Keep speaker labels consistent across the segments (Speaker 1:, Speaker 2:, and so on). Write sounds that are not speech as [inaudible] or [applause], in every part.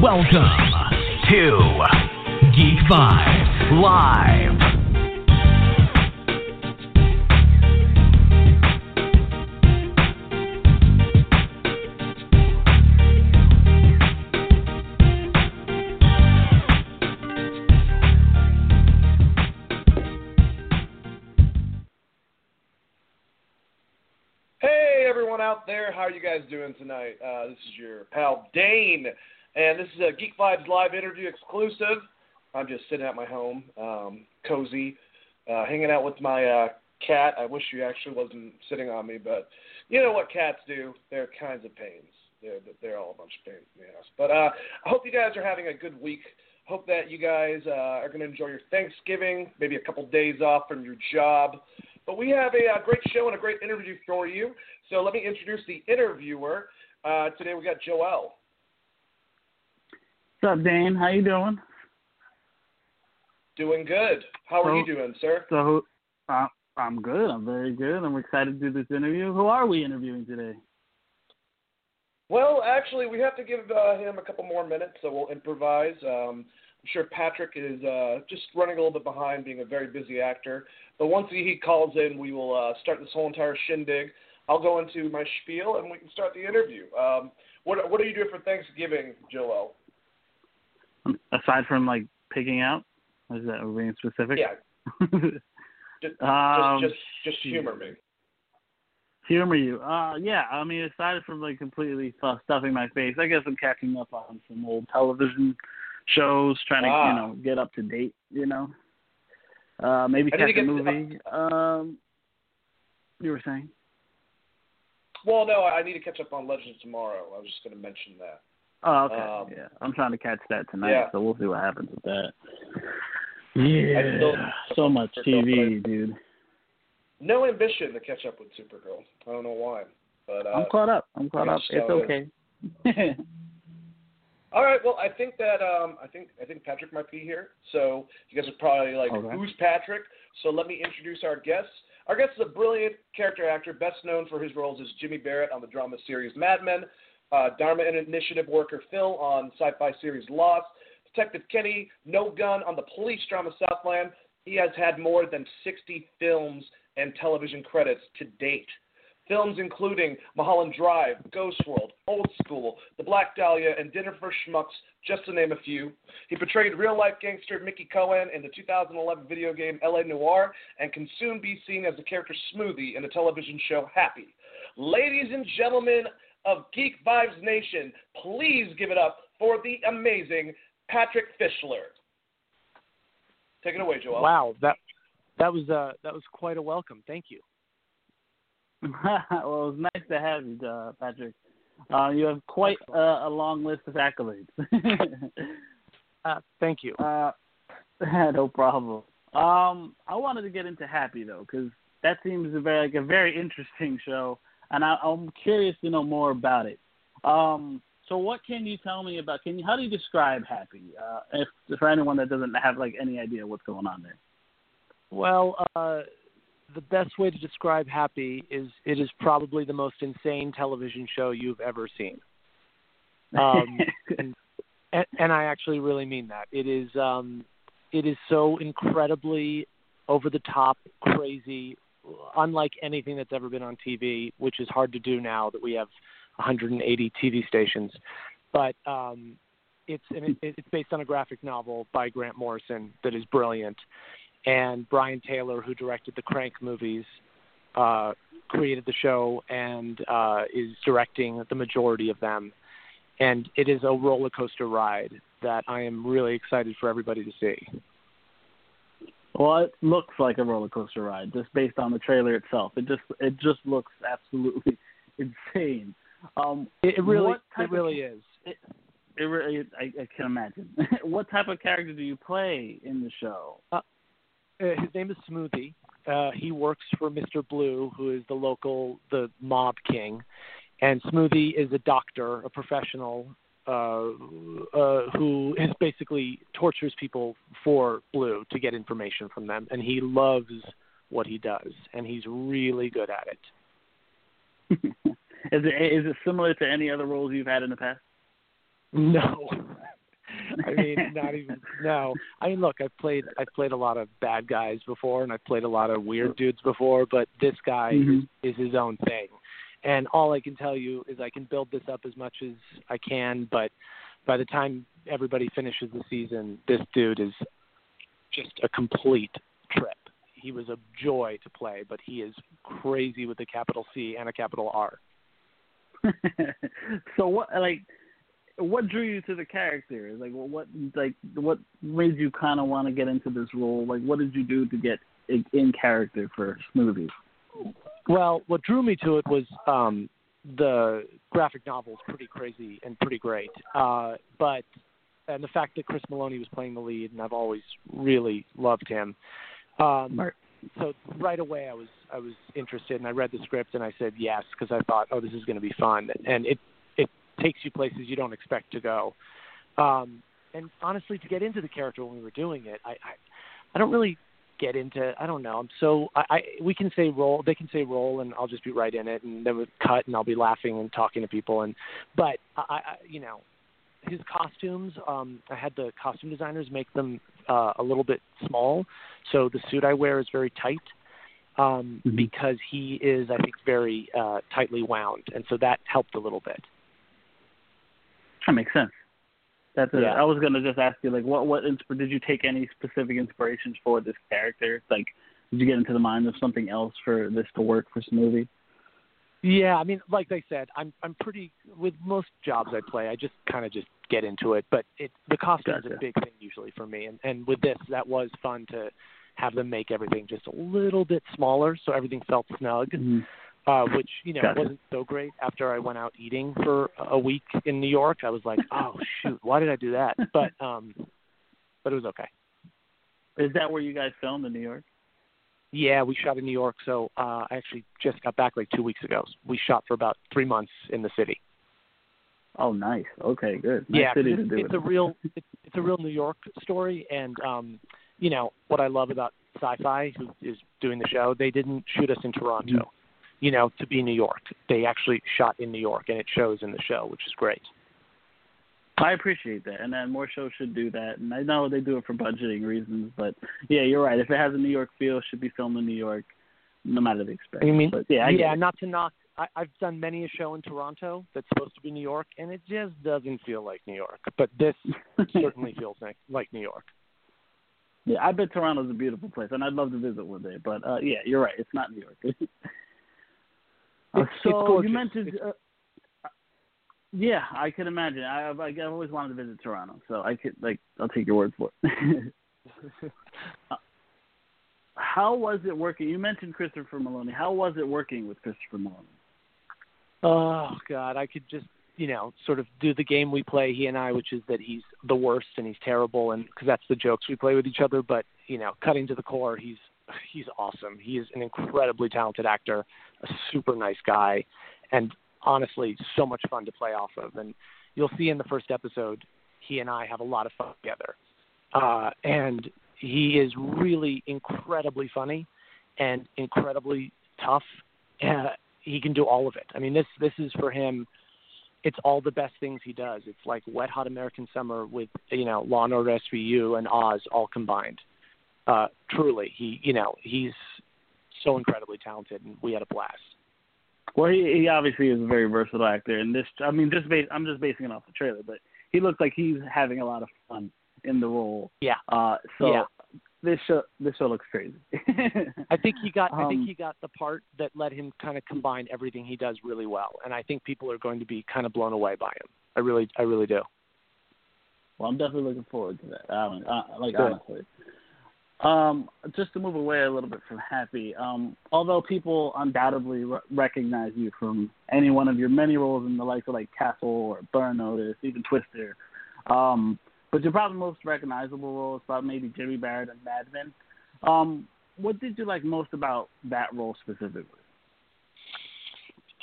Speaker 1: Welcome to Geek Vibes Live.
Speaker 2: Hey everyone out there, how are you guys doing tonight? Uh, this is your pal Dane, and this is a Geek Vibes live interview exclusive. I'm just sitting at my home, um, cozy, uh, hanging out with my uh, cat. I wish she actually wasn't sitting on me, but you know what cats do? They're kinds of pains. They're they're all a bunch of pains in the ass. But uh, I hope you guys are having a good week. Hope that you guys uh, are going to enjoy your Thanksgiving, maybe a couple days off from your job. But we have a, uh great show and a great interview for you. So let me introduce the interviewer. Uh, today we got Joel.
Speaker 3: What's up, Dane? How you doing?
Speaker 2: Doing good. How are
Speaker 3: So-
Speaker 2: you doing, sir?
Speaker 3: So, uh, I'm good. I'm very good. I'm excited to do this interview. Who are we interviewing today?
Speaker 2: Well, actually, we have to give uh, him a couple more minutes, so we'll improvise. Um, I'm sure Patrick is uh, just running a little bit behind, being a very busy actor. But once he he calls in, we will uh, start this whole entire shindig. I'll go into my spiel, and we can start the interview. Um, what What are you doing for Thanksgiving, Joel?
Speaker 3: Aside from like picking out, is that being specific?
Speaker 2: Yeah, [laughs] just
Speaker 3: Um,
Speaker 2: just just just humor me.
Speaker 3: Humor you. Uh, yeah. I mean, aside from like completely stuffing my face, I guess I'm catching up on some old television shows, trying to
Speaker 2: Ah.
Speaker 3: you know get up to date. You know, uh, maybe catch a movie. Um, you were saying?
Speaker 2: Well, no, I need to catch up on Legends tomorrow. I was just going to mention that.
Speaker 3: Oh, okay.
Speaker 2: Um,
Speaker 3: yeah, I'm trying to catch that tonight,
Speaker 2: yeah.
Speaker 3: so we'll see what happens with that. Yeah,
Speaker 2: still-
Speaker 3: so much TV, dude.
Speaker 2: No ambition to catch up with Supergirl. I don't know why, but uh,
Speaker 3: I'm caught up. I'm caught up. It's okay. [laughs]
Speaker 2: All right. Well, I think that um, I think I think Patrick might be here. So you guys are probably like,
Speaker 3: Okay.
Speaker 2: "Who's Patrick?" So let me introduce our guest. Our guest is a brilliant character actor, best known for his roles as Jimmy Barrett on the drama series Mad Men, uh, Dharma Initiative worker Phil on sci-fi series Lost, Detective Kenny No Gun on the police drama Southland. He has had more than 60 films and television credits to date. Films including Mulholland Drive, Ghost World, Old School, The Black Dahlia, and Dinner for Schmucks, just to name a few. He portrayed real life gangster Mickey Cohen in the 2011 video game LA Noire and can soon be seen as the character Smoothie in the television show Happy. Ladies and gentlemen of Geek Vibes Nation, please give it up for the amazing Patrick Fischler. Take it away, Joel.
Speaker 4: Wow, that that was uh that was quite a welcome. Thank you. [laughs]
Speaker 3: well, it was nice to have you, uh, Patrick. Uh, you have quite uh, a long list of accolades. [laughs]
Speaker 4: Uh, thank you.
Speaker 3: uh, [laughs] no problem. Um, I wanted to get into Happy though, because that seems a very like a very interesting show, and I, I'm curious to know more about it. Um, So what can you tell me about? Can you how do you describe Happy? Uh, if for anyone that doesn't have like any idea what's going on there.
Speaker 4: Well, uh, the best way to describe Happy is it is probably the most insane television show you've ever seen. Um, [laughs] and, and, and I actually really mean that. It is um, it is so incredibly over the top, crazy, unlike anything that's ever been on TV, which is hard to do now that we have 180 TV stations. But um, it's it, it's based on a graphic novel by Grant Morrison that is brilliant, and Brian Taylor, who directed the Crank movies, uh, created the show and uh, is directing the majority of them. And it is a roller coaster ride that I am really excited for everybody to see.
Speaker 3: Well, it looks like a roller coaster ride just based on the trailer itself. It just it just looks absolutely [laughs] insane. Um,
Speaker 4: it, it really
Speaker 3: it
Speaker 4: really is.
Speaker 3: It, it really, I, I can imagine. [laughs] what type of character do you play in the show?
Speaker 4: Uh, uh his name is Smoothie. Uh, he works for Mr. Blue, who is the local the mob king, and Smoothie is a doctor, a professional uh, uh, who is basically tortures people for Blue to get information from them, and he loves what he does, and he's really good at
Speaker 3: it. [laughs] is it is it similar to any other roles you've had in the past?
Speaker 4: No. [laughs] I mean, not even no. I mean, look, I've played I've played a lot of bad guys before, and I've played a lot of weird dudes before, but this guy
Speaker 3: mm-hmm.
Speaker 4: is, is his own thing. And all I can tell you is I can build this up as much as I can, but by the time everybody finishes the season, this dude is just a complete trip. He was a joy to play, but he is crazy with a capital C and a capital R. [laughs]
Speaker 3: so what like what drew you to the character? Like what like what made you kind of want to get into this role? Like what did you do to get in character for Smoothie?
Speaker 4: Well, what drew me to it was um, the graphic novel is pretty crazy and pretty great. Uh, but and the fact that Chris Meloni was playing the lead, and I've always really loved him. Um, so right away, I was I was interested, and I read the script, and I said yes because I thought, oh, this is going to be fun, and it it takes you places you don't expect to go. Um, and honestly, to get into the character when we were doing it, I I, I don't really get into I don't know. I'm so I, I we can say roll, they can say roll, and I'll just be right in it, and then we cut, and I'll be laughing and talking to people, and but I, I you know his costumes um I had the costume designers make them uh, a little bit small, so the suit I wear is very tight. Um,
Speaker 3: mm-hmm.
Speaker 4: because he is, I think, very uh, tightly wound, and so that helped a little bit.
Speaker 3: That makes sense. That's
Speaker 4: yeah.
Speaker 3: I was gonna just ask you like what what insp- did you take any specific inspirations for this character? Like did you get into the mind of something else for this to work for Smoothie?
Speaker 4: Yeah, I mean, like I said, I'm I'm pretty with most jobs I play. I just kind of just get into it, but it the costume
Speaker 3: gotcha.
Speaker 4: is a big thing usually for me, and and with this, that was fun to have them make everything just a little bit smaller, so everything felt snug.
Speaker 3: Mm-hmm
Speaker 4: uh, which you know
Speaker 3: gotcha.
Speaker 4: wasn't so great. After I went out eating for a week in New York, I was like, [laughs] oh shoot, why did I do that? But um, but it was okay.
Speaker 3: Is that where you guys filmed in New York?
Speaker 4: Yeah, we shot in New York. So uh, I actually just got back like two weeks ago. We shot for about three months in the city.
Speaker 3: Oh, nice. Okay, good. Nice
Speaker 4: yeah,
Speaker 3: city
Speaker 4: it's,
Speaker 3: to do
Speaker 4: it's
Speaker 3: it.
Speaker 4: a real it's, it's a real New York story, and um, you know what I love about Syfy, who is doing the show, they didn't shoot us in Toronto. You know, to be New York. They actually shot in New York, and it shows in the show, which is great.
Speaker 3: I appreciate that, and then more shows should do that. And I know they do it for budgeting reasons, but yeah, you're right. If it has a New York feel, it should be filmed in New York, no matter the expense.
Speaker 4: I mean,
Speaker 3: but yeah, I
Speaker 4: yeah, not to knock. I, I've done many a show in Toronto that's supposed to be New York, and it just doesn't feel like New York. But this [laughs] certainly feels like, like New York.
Speaker 3: Yeah, I bet Toronto's a beautiful place, and I'd love to visit one day. But uh, yeah, you're right. It's not New York. [laughs]
Speaker 4: It's,
Speaker 3: so
Speaker 4: it's
Speaker 3: you mentioned,
Speaker 4: It's,
Speaker 3: uh, yeah, I can imagine. I, I've, I've always wanted to visit Toronto, so I could like I'll take your word for it. [laughs] uh, how was it working? You mentioned Christopher Meloni. How was it working with Christopher Meloni?
Speaker 4: oh God, I could just you know sort of do the game we play he and I, which is that he's the worst and he's terrible, and because that's the jokes we play with each other. But you know, cutting to the core, he's he's awesome. He is an incredibly talented actor, a super nice guy, and honestly, so much fun to play off of. And you'll see in the first episode, he and I have a lot of fun together, uh, and he is really incredibly funny and incredibly tough. Uh, he can do all of it. I mean, this this is for him. It's all the best things he does. It's like Wet Hot American Summer with you know Law and Order SVU and Oz all combined. Uh, truly, he you know he's so incredibly talented, and we had a blast.
Speaker 3: Well, he, he obviously is a very versatile actor, and this I mean, just base, I'm just basing it off the trailer, but he looks like he's having a lot of fun in the role.
Speaker 4: Yeah.
Speaker 3: Uh, so
Speaker 4: Yeah.
Speaker 3: this show this show looks crazy. [laughs]
Speaker 4: I think he got I
Speaker 3: Um,
Speaker 4: think he got the part that let him kind of combine everything he does really well, and I think people are going to be kind of blown away by him. I really I really do.
Speaker 3: Well, I'm definitely looking forward to that. I uh, like
Speaker 4: Good.
Speaker 3: honestly. Um, just to move away a little bit from Happy, um, although people undoubtedly re- recognize you from any one of your many roles in the likes of like Castle or Burn Notice, even Twister, um, but your probably most recognizable role is probably maybe Jimmy Barrett and Mad Men. Um, what did you like most about that role specifically?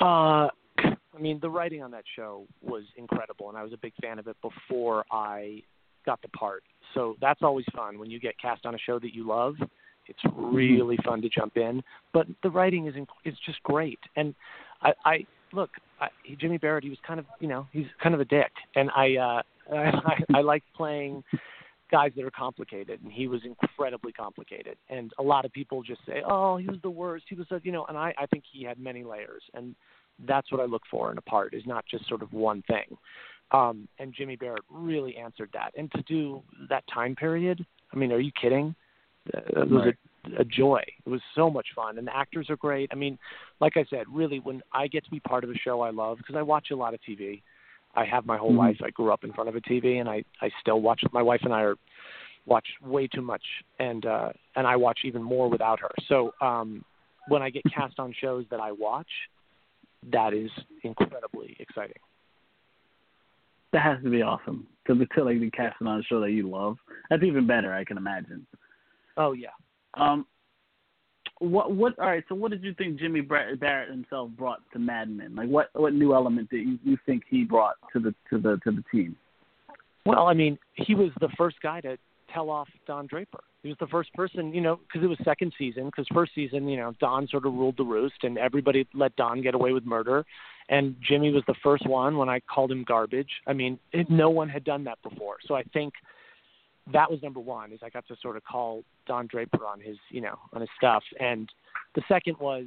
Speaker 4: Uh, I mean, the writing on that show was incredible, and I was a big fan of it before I got the part. So that's always fun when you get cast on a show that you love. It's really fun to jump in, but the writing is inc- is just great. And I, I look, I, Jimmy Barrett. He was kind of, you know, he's kind of a dick, and I, uh, [laughs] I, I like playing guys that are complicated, and he was incredibly complicated. And a lot of people just say, "Oh, he was the worst. He was, a, you know," and I, I think he had many layers, and that's what I look for in a part is not just sort of one thing. Um, and Jimmy Barrett really answered that. And to do that time period, I mean, are you kidding? Uh, It was a, a joy. It was so much fun, and the actors are great. I mean, like I said, really, when I get to be part of a show I love, because I watch a lot of TV. I have my whole
Speaker 3: Mhm.
Speaker 4: life. I grew up in front of a TV, and I I still watch. My wife and I are watch way too much, and uh, and I watch even more without her. So um, when I get [laughs] cast on shows that I watch, that is incredibly exciting.
Speaker 3: That has to be awesome to be to like be casting on a show that you love. That's even better, I can imagine.
Speaker 4: Oh yeah.
Speaker 3: Um, what what? All right. So, what did you think Jimmy Bar- Barrett himself brought to Mad Men? Like, what what new element did you, you think he brought to the to the to the team?
Speaker 4: Well, I mean, he was the first guy to tell off Don Draper. He was the first person, you know, because it was second season. Because first season, you know, Don sort of ruled the roost, and everybody let Don get away with murder. And Jimmy was the first one when I called him garbage. I mean, it, no one had done that before. So I think that was number one. Is I got to sort of call Don Draper on his, you know, on his stuff. And the second was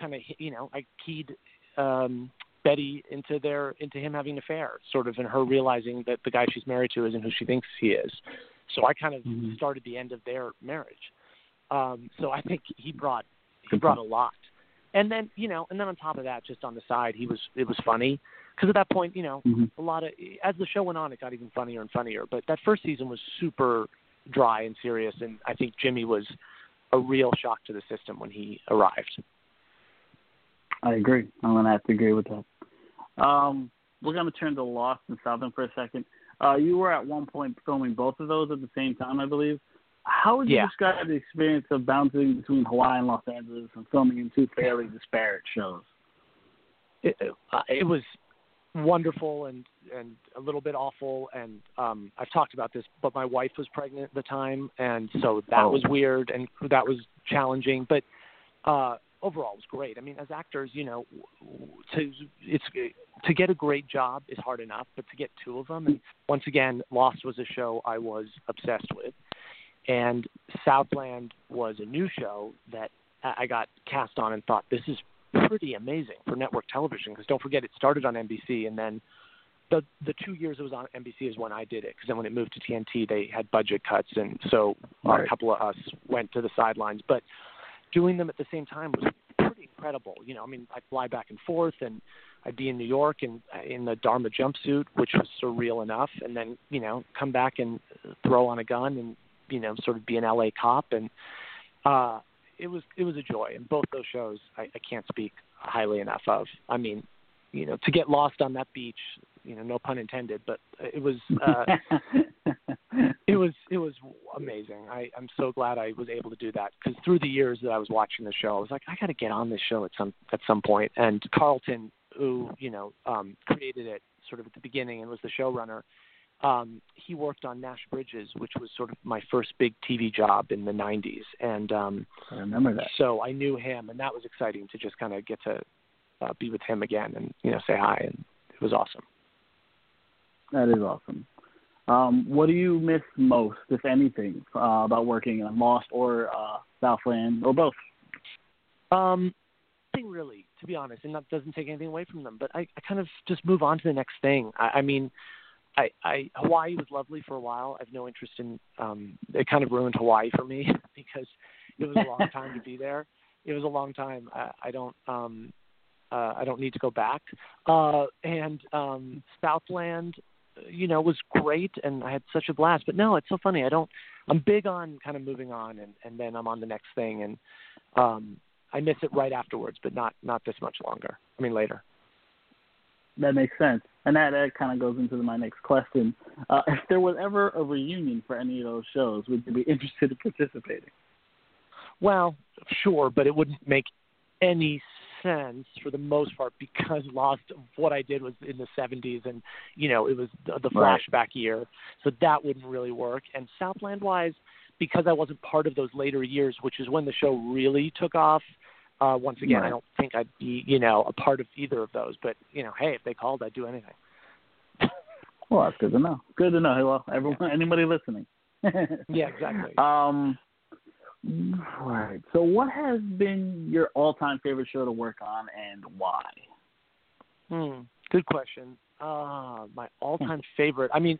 Speaker 4: kind of, you know, I keyed um, Betty into their into him having an affair, sort of, and her realizing that the guy she's married to isn't who she thinks he is. So I kind of
Speaker 3: Mhm.
Speaker 4: started the end of their marriage. Um, so I think he brought he brought a lot. And then you know, and then on top of that, just on the side, he was it was funny because at that point, you know,
Speaker 3: Mhm.
Speaker 4: a lot of as the show went on, it got even funnier and funnier. But that first season was super dry and serious, and I think Jimmy was a real shock to the system when he arrived.
Speaker 3: I agree. I'm gonna have to agree with that. Um, we're gonna turn to Lost and Southland for a second. Uh, you were at one point filming both of those at the same time, I believe. How would you
Speaker 4: Yeah.
Speaker 3: describe the experience of bouncing between Hawaii and Los Angeles and filming in two fairly disparate shows?
Speaker 4: it, uh, it was wonderful and and a little bit awful and um I've talked about this but my wife was pregnant at the time and so that
Speaker 3: Oh.
Speaker 4: was weird and that was challenging but uh overall was great. I mean as actors, you know, to it's to get a great job is hard enough, but to get two of them and once again Lost was a show I was obsessed with and Southland was a new show that I got cast on and thought this is pretty amazing for network television because don't forget it started on NBC and then the the two years it was on NBC is when I did it because then when it moved to TNT they had budget cuts and so
Speaker 3: Right.
Speaker 4: a couple of us went to the sidelines but doing them at the same time was pretty incredible. You know I mean I'd fly back and forth and I'd be in New York and in the Dharma jumpsuit which was surreal enough and then you know come back and throw on a gun and you know sort of be an LA cop and uh it was it was a joy and both those shows I, I can't speak highly enough of. I mean you know to get lost on that beach you know no pun intended but it was [laughs] uh it was it was amazing i i'm so glad i was able to do that because through the years that i was watching the show i was like i got to get on this show at some at some point. and carlton who you know um, created it sort of at the beginning and was the showrunner. Um, he worked on Nash Bridges, which was sort of my first big TV job in the '90s, and um,
Speaker 3: I remember that.
Speaker 4: so I knew him, and that was exciting to just kind of get to uh, be with him again and you know say hi, and it was awesome.
Speaker 3: That is awesome. Um, what do you miss most, if anything, uh, about working in Lost or uh, Southland or both?
Speaker 4: Um, nothing really, to be honest, and that doesn't take anything away from them. But I, I kind of just move on to the next thing. I, I mean, I, I Hawaii was lovely for a while. I have no interest in. Um, it kind of ruined Hawaii for me [laughs] because it was a long time to be there. It was a long time. I, I don't. Um, uh, I don't need to go back. Uh, and um, Southland, you know, was great, and I had such a blast. But no, it's so funny. I don't. I'm big on kind of moving on, and and then I'm on the next thing, and um, I miss it right afterwards, but not not this much longer. I mean, later.
Speaker 3: That makes sense. And that, that kind of goes into my next question. Uh, if there was ever a reunion for any of those shows, would you be [laughs] interested in participating?
Speaker 4: Well, sure, but it wouldn't make any sense for the most part because Lost what I did was in the 70s and you know it was the, the
Speaker 3: Right.
Speaker 4: flashback year, so that wouldn't really work. And Southland wise, because I wasn't part of those later years, which is when the show really took off. Uh, once again, I don't think I'd be you know a part of either of those. But you know, hey, if they called, I'd do anything.
Speaker 3: Well, that's good to know. Good to know. Well, everyone, anybody listening. [laughs]
Speaker 4: Yeah, exactly.
Speaker 3: Um, all right. So, what has been your all-time favorite show to work on, and why?
Speaker 4: Hmm. Good question. Uh, my all-time favorite. I mean,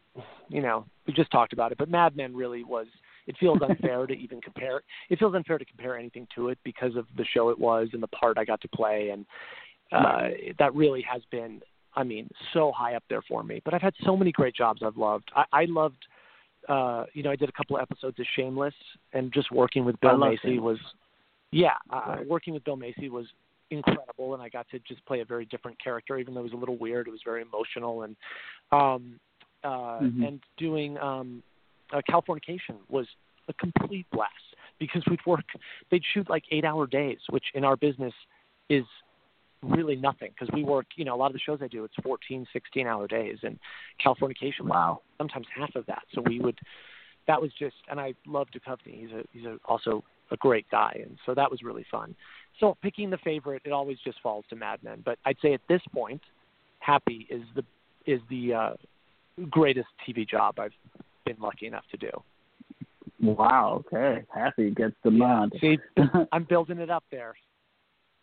Speaker 4: you know, we just talked about it, but Mad Men really was. It feels unfair to even compare. It feels unfair to compare anything to it because of the show it was and the part I got to play, and uh, that really has been. I mean, so high up there for me. But I've had so many great jobs I've loved. I, I loved. Uh, you know, I did a couple of episodes of Shameless, and just working with Bill Macy was. Yeah, uh,
Speaker 3: Right.
Speaker 4: working with Bill Macy was incredible and I got to just play a very different character even though it was a little weird it was very emotional and um uh
Speaker 3: Mhm.
Speaker 4: and doing um uh, Californication was a complete blast because we'd work they'd shoot like 8 hour days which in our business is really nothing because we work you know a lot of the shows I do it's 14 16 hour days and Californication
Speaker 3: Wow.
Speaker 4: sometimes half of that. So we would, that was just, and I love Duchovny. He's a he's a, also a great guy, and so that was really fun. So picking the favorite, it always just falls to Mad Men. But I'd say at this point, Happy is the is the uh, greatest TV job I've been lucky enough to do.
Speaker 3: Wow. Okay. Happy gets the nod.
Speaker 4: See, [laughs] I'm building it up there.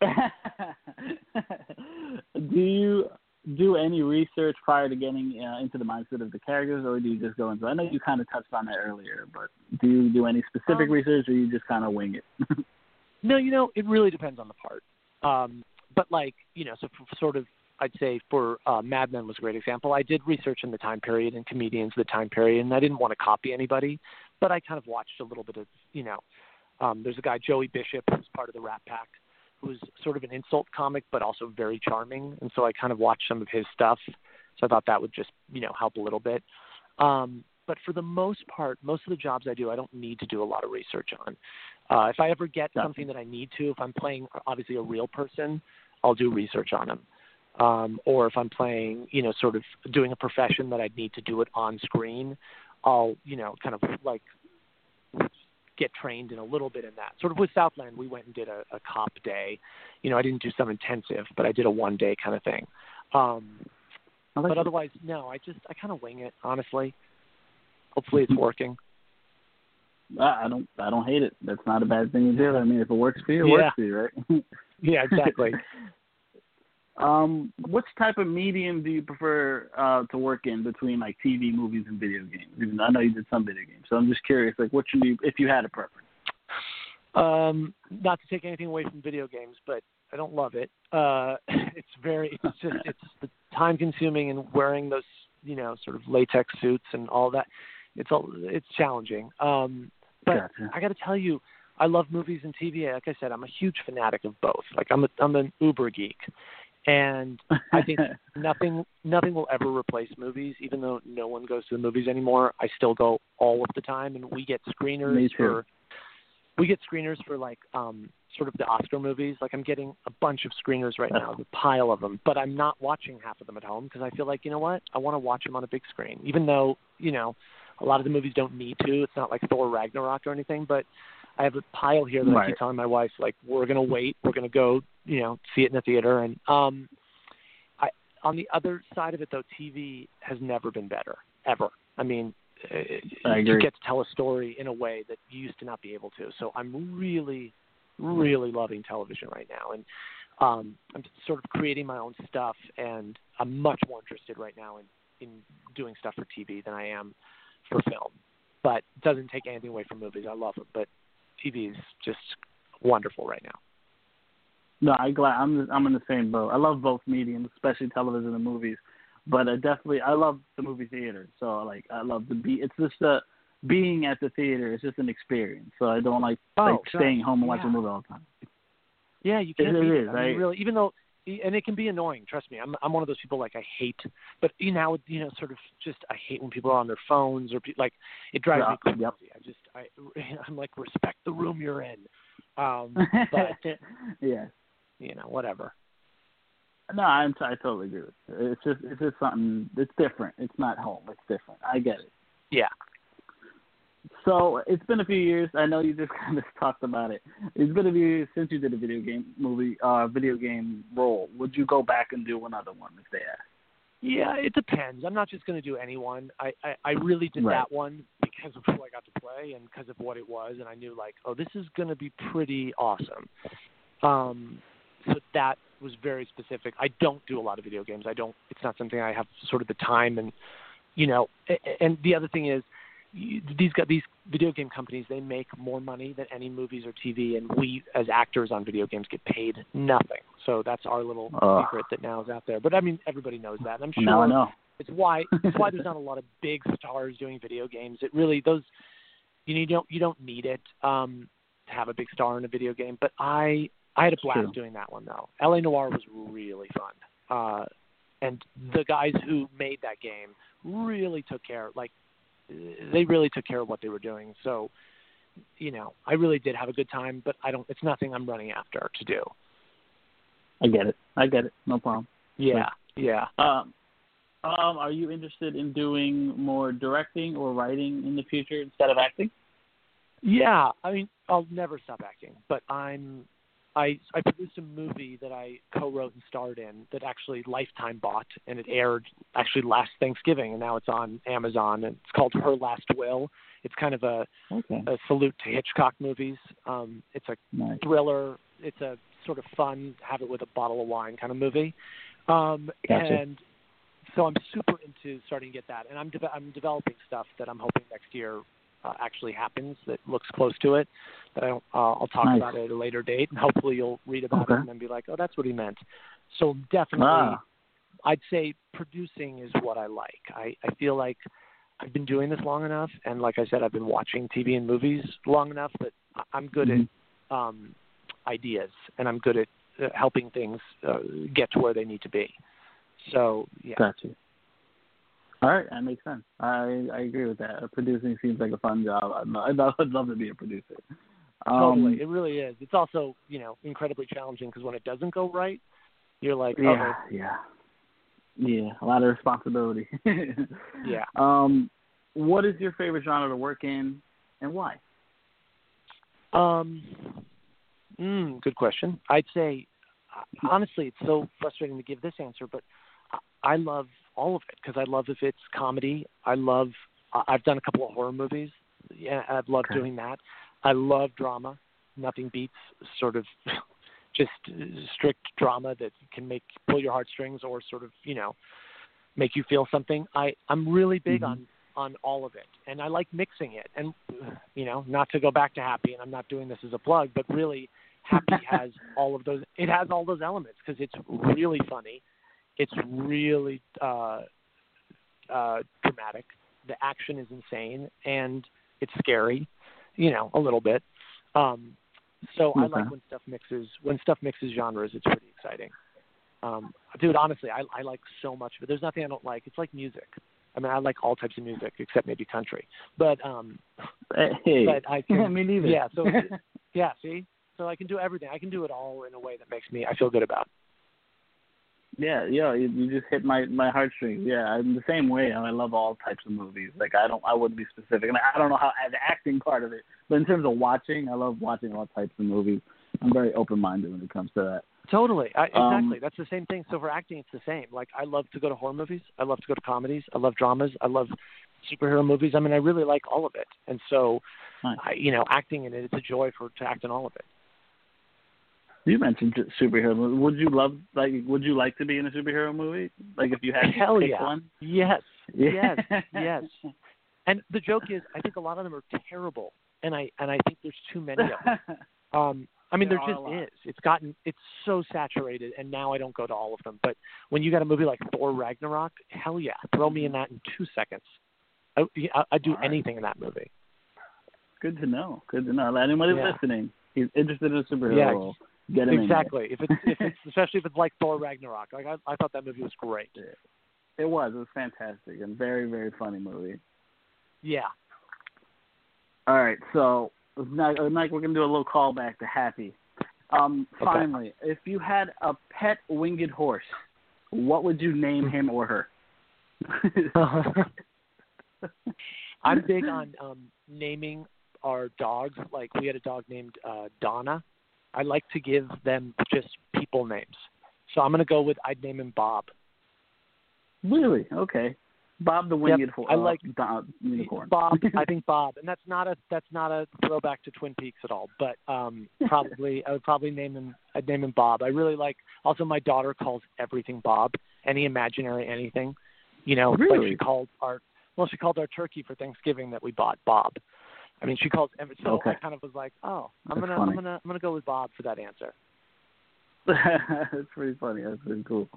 Speaker 4: [laughs]
Speaker 3: do you do any research prior to getting uh, into the mindset of the characters, or do you just go into? I know you kind of touched on that earlier, but do you do any specific
Speaker 4: Um,
Speaker 3: research, or you just kind of wing it? [laughs]
Speaker 4: No, you know, it really depends on the part. Um, but like, you know, so for, sort of, I'd say for uh, Mad Men was a great example. I did research in the time period and comedians of the time period, and I didn't want to copy anybody, but I kind of watched a little bit of, you know, um, there's a guy Joey Bishop who's part of the Rat Pack, who's sort of an insult comic, but also very charming, and so I kind of watched some of his stuff. So I thought that would just, you know, help a little bit. Um, but for the most part, most of the jobs I do, I don't need to do a lot of research on. Uh, if I ever get
Speaker 3: Gotcha.
Speaker 4: something that I need to, if I'm playing obviously a real person, I'll do research on them. Um, or if I'm playing, you know, sort of doing a profession that I'd need to do it on screen, I'll, you know, kind of like get trained in a little bit in that. Sort of with Southland, we went and did a, a cop day. You know, I didn't do some intensive, but I did a one day kind of thing. Um,
Speaker 3: like
Speaker 4: but
Speaker 3: it.
Speaker 4: otherwise, no, I just I kind of wing it, honestly. Hopefully, it's working.
Speaker 3: I I don't. I don't hate it. That's not a bad thing to do. I mean, if it works for you, it
Speaker 4: Yeah.
Speaker 3: works for you, right?
Speaker 4: Yeah, exactly. [laughs]
Speaker 3: um, which type of medium do you prefer uh, to work in between like TV, movies, and video games? Even though I know you did some video games, so I'm just curious, like, what should you, if you had a preference?
Speaker 4: um, not to take anything away from video games, but I don't love it. Uh, [laughs] it's very, it's just, [laughs] it's the time consuming and wearing those, you know, sort of latex suits and all that. It's all, it's challenging. Um, but
Speaker 3: Gotcha.
Speaker 4: I got to tell you, I love movies and TV. Like I said, I'm a huge fanatic of both. Like I'm a, I'm an uber geek, and I think [laughs] nothing nothing will ever replace movies. Even though no one goes to the movies anymore, I still go all of the time, and we get screeners for we get screeners for like um sort of the Oscar movies. Like I'm getting a bunch of screeners right now, a pile of them, but I'm not watching half of them at home because I feel like you know what, I want to watch them on a big screen, even though you know a lot of the movies don't need to. It's not like Thor Ragnarok or anything, but I have a pile here that
Speaker 3: Right.
Speaker 4: I keep telling my wife like we're gonna wait, we're gonna go, you know, see it in the theater, and um, I on the other side of it though, TV has never been better ever. I mean, uh,
Speaker 3: I
Speaker 4: you get to tell a story in a way that you used to not be able to. So I'm really, really loving television right now, and um, I'm sort of creating my own stuff, and I'm much more interested right now in in doing stuff for TV than I am for film. But it doesn't take anything away from movies. I love them, but TV is just wonderful right now.
Speaker 3: No, I glad I'm I'm in the same boat. I love both mediums, especially television and movies. But I definitely I love the movie theater. So like I love the be. It's just the being at the theater is just an experience. So I don't like
Speaker 4: Oh,
Speaker 3: like
Speaker 4: sure.
Speaker 3: staying home and watching
Speaker 4: Yeah.
Speaker 3: a movie all the time.
Speaker 4: Yeah, you can't
Speaker 3: is,
Speaker 4: beat it. I mean,
Speaker 3: right?
Speaker 4: really, even though, and it can be annoying. Trust me, I'm I'm one of those people like I hate, but you know, you know, sort of just I hate when people are on their phones or pe- like it drives me crazy.
Speaker 3: yep.
Speaker 4: I just I [laughs] I'm like respect the room you're in, um, [laughs] but
Speaker 3: yeah.
Speaker 4: you know, whatever.
Speaker 3: No, I'm I totally agree with you. It's just it's just something it's different. It's not home. It's different. I get it.
Speaker 4: Yeah.
Speaker 3: So it's been a few years. I know you just [laughs] kind of talked about it. It's been a few years since you did a video game movie, uh, video game role. Would you go back and do another one if they asked?
Speaker 4: Yeah, it depends. I'm not just going to do any one. I, I I really did
Speaker 3: Right.
Speaker 4: that one because of who I got to play and because of what it was, and I knew like, oh, this is going to be pretty awesome. Um, so that was very specific. I don't do a lot of video games. I don't. It's not something I have sort of the time and you know. And the other thing is, these got these video game companies. They make more money than any movies or TV, and we as actors on video games get paid nothing. So that's our little
Speaker 3: Ugh.
Speaker 4: secret that now is out there. But I mean, everybody knows that. And I'm sure
Speaker 3: know.
Speaker 4: it's why [laughs] it's why there's not a lot of big stars doing video games. It really those you know you don't you don't need it um to have a big star in a video game. But I I had a blast
Speaker 3: True.
Speaker 4: doing that one though. LA Noire was really fun. Uh and the guys who made that game really took care like they really took care of what they were doing. So you know, I really did have a good time, but I don't it's nothing I'm running after to do.
Speaker 3: I get it. I get it. No problem.
Speaker 4: Yeah. Yeah.
Speaker 3: Um, um, are you interested in doing more directing or writing in the future instead of acting?
Speaker 4: Yeah, I mean, I'll never stop acting, but I'm I I produced a movie that I co-wrote and starred in that actually Lifetime bought, and it aired actually last Thanksgiving, and now it's on Amazon. And it's called Her Last Will. It's kind of a,
Speaker 3: Okay.
Speaker 4: a salute to Hitchcock movies. Um, it's a
Speaker 3: Nice.
Speaker 4: thriller. It's a sort of fun, have it with a bottle of wine kind of movie. Um,
Speaker 3: Gotcha.
Speaker 4: And so I'm super into starting to get that, and I'm de- I'm developing stuff that I'm hoping next year uh, actually happens that looks close to it. That I don't, uh, I'll talk
Speaker 3: Nice.
Speaker 4: about it at a later date, and hopefully you'll read about
Speaker 3: Okay.
Speaker 4: it and then be like, oh, that's what he meant. So definitely,
Speaker 3: Ah.
Speaker 4: I'd say producing is what I like. I, I feel like I've been doing this long enough, and like I said, I've been watching TV and movies long enough that I'm good
Speaker 3: Mhm.
Speaker 4: at um, ideas, and I'm good at uh, helping things uh, get to where they need to be. So yeah,
Speaker 3: Got you. All right, that makes sense. I I agree with that. Producing seems like a fun job. I'd, I'd, love- [laughs] I'd love to be a producer.
Speaker 4: totally,
Speaker 3: Um,
Speaker 4: it really is. It's also you know incredibly challenging because when it doesn't go right, you're like,
Speaker 3: yeah, yeah, yeah. A lot of responsibility. [laughs]
Speaker 4: Yeah.
Speaker 3: Um, what is your favorite genre to work in, and why?
Speaker 4: um, mm, good question. I'd say honestly, it's so frustrating to give this answer, but I love all of it because I love if it's comedy. I love. I've done a couple of horror movies. Yeah, I've loved
Speaker 3: Okay.
Speaker 4: doing that. I love drama. Nothing beats sort of [laughs] just strict drama that can make pull your heartstrings or sort of you know make you feel something. I I'm really big
Speaker 3: Mhm.
Speaker 4: on on all of it, and I like mixing it. And you know, not to go back to Happy, and I'm not doing this as a plug, but really, Happy [laughs] has all of those. It has all those elements because it's really funny, it's really uh, uh, dramatic. The action is insane, and it's scary. You know, a little bit. Um, so I like when stuff mixes when stuff mixes genres. It's pretty exciting. Um, dude, honestly, I, I like so much of it. There's nothing I don't like. It's like music. I mean, I like all types of music except maybe country. But um,
Speaker 3: Hey,
Speaker 4: but I can. [laughs]
Speaker 3: me neither.
Speaker 4: Yeah. So [laughs] yeah. See. So I can do everything. I can do it all in a way that makes me I feel good about.
Speaker 3: Yeah, yeah, you, you just hit my my heartstrings. Yeah, I'm the same way. I love all types of movies. Like I don't, I wouldn't be specific, and I don't know how the acting part of it, but in terms of watching, I love watching all types of movies. I'm very open minded when it comes to that.
Speaker 4: Totally. I,
Speaker 3: Um,
Speaker 4: exactly. That's the same thing. So for acting, it's the same. Like I love to go to horror movies. I love to go to comedies. I love dramas. I love superhero movies. I mean, I really like all of it. And so,
Speaker 3: Nice.
Speaker 4: I, you know, acting in it, it's a joy for to act in all of it.
Speaker 3: You mentioned superhero. movies. Would you love like? Would you like to be in a superhero movie? Like if you had to pick
Speaker 4: yeah.
Speaker 3: one?
Speaker 4: Yes.
Speaker 3: Yeah.
Speaker 4: Yes. [laughs] yes. And the joke is, I think a lot of them are terrible, and I and I think there's too many of them. [laughs] Um, I mean,
Speaker 3: There
Speaker 4: there, just is. It's gotten it's so saturated, and now I don't go to all of them. But when you got a movie like Thor Ragnarok, hell yeah, throw me in that in two seconds. I, I, I'd do
Speaker 3: right.
Speaker 4: anything in that movie.
Speaker 3: Good to know. Good to know. Anybody
Speaker 4: Yeah.
Speaker 3: listening, he's interested in a superhero
Speaker 4: Yeah,
Speaker 3: role. Get him
Speaker 4: Exactly. If it's if it's especially if it's like Thor Ragnarok, like I, I thought that movie was great.
Speaker 3: It was. It was fantastic and very, very funny movie.
Speaker 4: Yeah.
Speaker 3: All right, so Mike, uh, Mike, we're gonna do a little callback to Happy. Um,
Speaker 4: Okay.
Speaker 3: finally, if you had a pet winged horse, what would you name him or her? [laughs] [laughs]
Speaker 4: I'm big on um naming our dogs. Like we had a dog named uh Donna. I like to give them just people names. So I'm gonna go with I'd name him Bob.
Speaker 3: really? Okay. Bob the winged
Speaker 4: Yep. I like-
Speaker 3: uh, unicorn.
Speaker 4: Bob. I think [laughs] Bob, and that's not a that's not a throwback to Twin Peaks at all. But um probably I would probably name him I'd name him Bob. I really like. Also, my daughter calls everything Bob. Any imaginary anything, you know. Like
Speaker 3: Really?
Speaker 4: she called our well, she called our turkey for Thanksgiving that we bought Bob. I mean, she calls every. So
Speaker 3: Okay.
Speaker 4: I kind of was like, oh, I'm
Speaker 3: That's
Speaker 4: gonna
Speaker 3: funny.
Speaker 4: I'm gonna I'm gonna go with Bob for that answer. [laughs]
Speaker 3: That's pretty funny. That's pretty cool.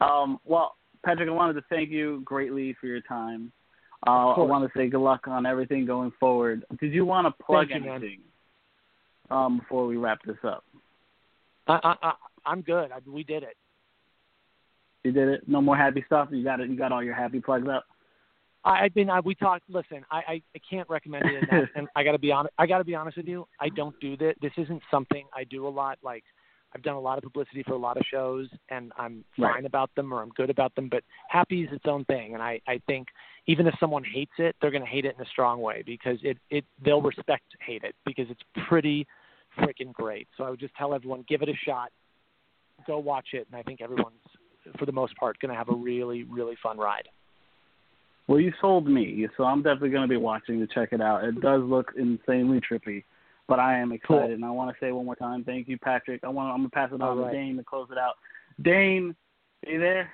Speaker 3: Um, well, Patrick, I wanted to thank you greatly for your time. Uh, I want to say good luck on everything going forward. Did you want to plug
Speaker 4: you,
Speaker 3: anything um, before we wrap this up?
Speaker 4: I, I, I I'm good. I, we did it.
Speaker 3: You did it. No more happy stuff. You got it. You got all your happy plugs up.
Speaker 4: I, I've been. I, we talked. Listen, I, I, I can't recommend it enough. and I got to be honest. I got to be honest with you. I don't do this. This isn't something I do a lot. Like I've done a lot of publicity for a lot of shows, and I'm
Speaker 3: Right.
Speaker 4: fine about them or I'm good about them. But happy is its own thing, and I, I think even if someone hates it, they're going to hate it in a strong way because it, it they'll respect hate it because it's pretty freaking great. So I would just tell everyone, give it a shot, go watch it, and I think everyone's for the most part going to have a really really fun ride.
Speaker 3: Well, you sold me, so I'm definitely going to be watching to check it out. It does look insanely trippy, but I am excited,
Speaker 4: Cool.
Speaker 3: and I want to say one more time, thank you, Patrick. I want. I'm gonna pass it
Speaker 4: All
Speaker 3: on
Speaker 4: right.
Speaker 3: to Dane to close it out. Dane, are you there?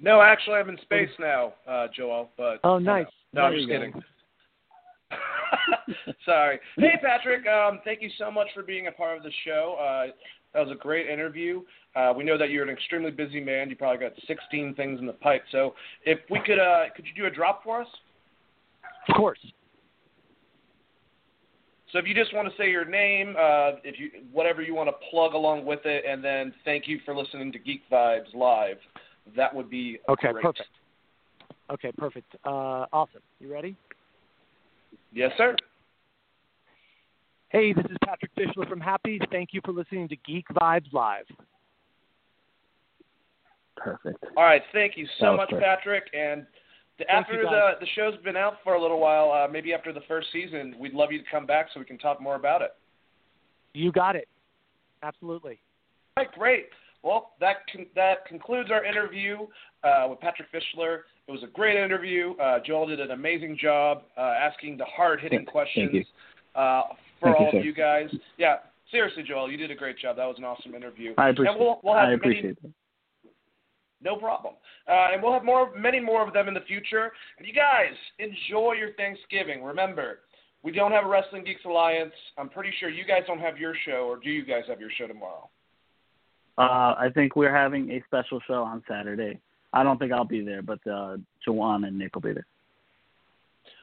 Speaker 2: No, actually, I'm in space now, uh, Joel. But
Speaker 4: Oh,
Speaker 2: you know.
Speaker 4: nice.
Speaker 2: No, I'm just
Speaker 4: go.
Speaker 2: kidding. [laughs] Sorry. [laughs] Hey, Patrick. Um, thank you so much for being a part of the show. Uh, that was a great interview. Uh, we know that you're an extremely busy man. You probably got 16 things in the pipe. So, if we could, uh, could you do a drop for us?
Speaker 4: Of course.
Speaker 2: So, if you just want to say your name, uh, if you whatever you want to plug along with it, and then thank you for listening to Geek Vibes live, that would be
Speaker 4: Okay,
Speaker 2: great.
Speaker 4: perfect. Okay, perfect. Uh, awesome. You ready?
Speaker 2: Yes, sir.
Speaker 4: Hey, this is Patrick Fischler from Happy. Thank you for listening to Geek Vibes Live.
Speaker 3: Perfect.
Speaker 2: All right, thank you so much,
Speaker 3: great.
Speaker 2: Patrick. And the, after
Speaker 4: you,
Speaker 2: the the show's been out for a little while, uh, maybe after the first season, we'd love you to come back so we can talk more about it.
Speaker 4: You got it. Absolutely.
Speaker 2: All right, great. Well, that con- that concludes our interview uh, with Patrick Fischler. It was a great interview. Uh, Joel did an amazing job uh, asking the hard-hitting
Speaker 3: Thank-
Speaker 2: questions
Speaker 3: thank
Speaker 2: uh, for
Speaker 3: Thank you,
Speaker 2: all
Speaker 3: sir.
Speaker 2: of you guys. Yeah, seriously, Joel, you did a great job. That was an awesome interview.
Speaker 3: I appreciate.
Speaker 2: and we'll, we'll have
Speaker 3: I
Speaker 2: many,
Speaker 3: appreciate it.
Speaker 2: No problem. Uh, and we'll have more, many more of them in the future. And you guys, enjoy your Thanksgiving. Remember, we don't have a Wrestling Geeks Alliance. I'm pretty sure you guys don't have your show, or do you guys have your show tomorrow?
Speaker 3: Uh, I think we're having a special show on Saturday. I don't think I'll be there, but uh, Jawan and Nick will be there.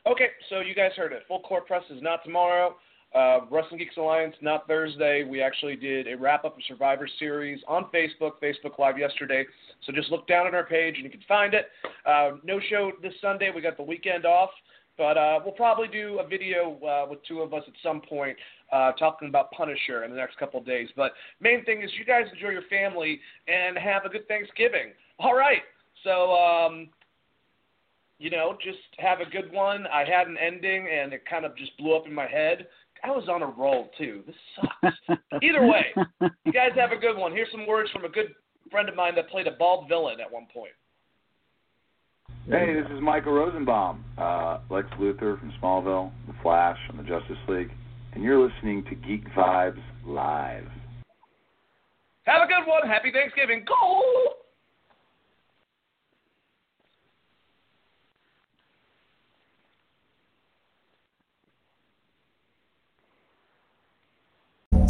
Speaker 2: Okay, so you guys heard it. Full Court Press is not tomorrow. Uh, Wrestling Geeks Alliance, not Thursday. We actually did a wrap up of Survivor Series on Facebook, Facebook Live yesterday. So just look down on our page and you can find it. Uh, no show this Sunday. We got the weekend off. But uh, we'll probably do a video uh, with two of us at some point uh, talking about Punisher in the next couple of days. But main thing is you guys enjoy your family and have a good Thanksgiving. All right. So, um, you know, just have a good one. I had an ending and it kind of just blew up in my head. I was on a roll too. This sucks. [laughs] Either way, you guys have a good one. Here's some words from a good friend of mine that played a bald villain at one point.
Speaker 5: Hey, this is Michael Rosenbaum, uh, Lex Luthor from Smallville, The Flash, and the Justice League, and you're listening to Geek Vibes Live.
Speaker 2: Have a good one. Happy Thanksgiving. Go!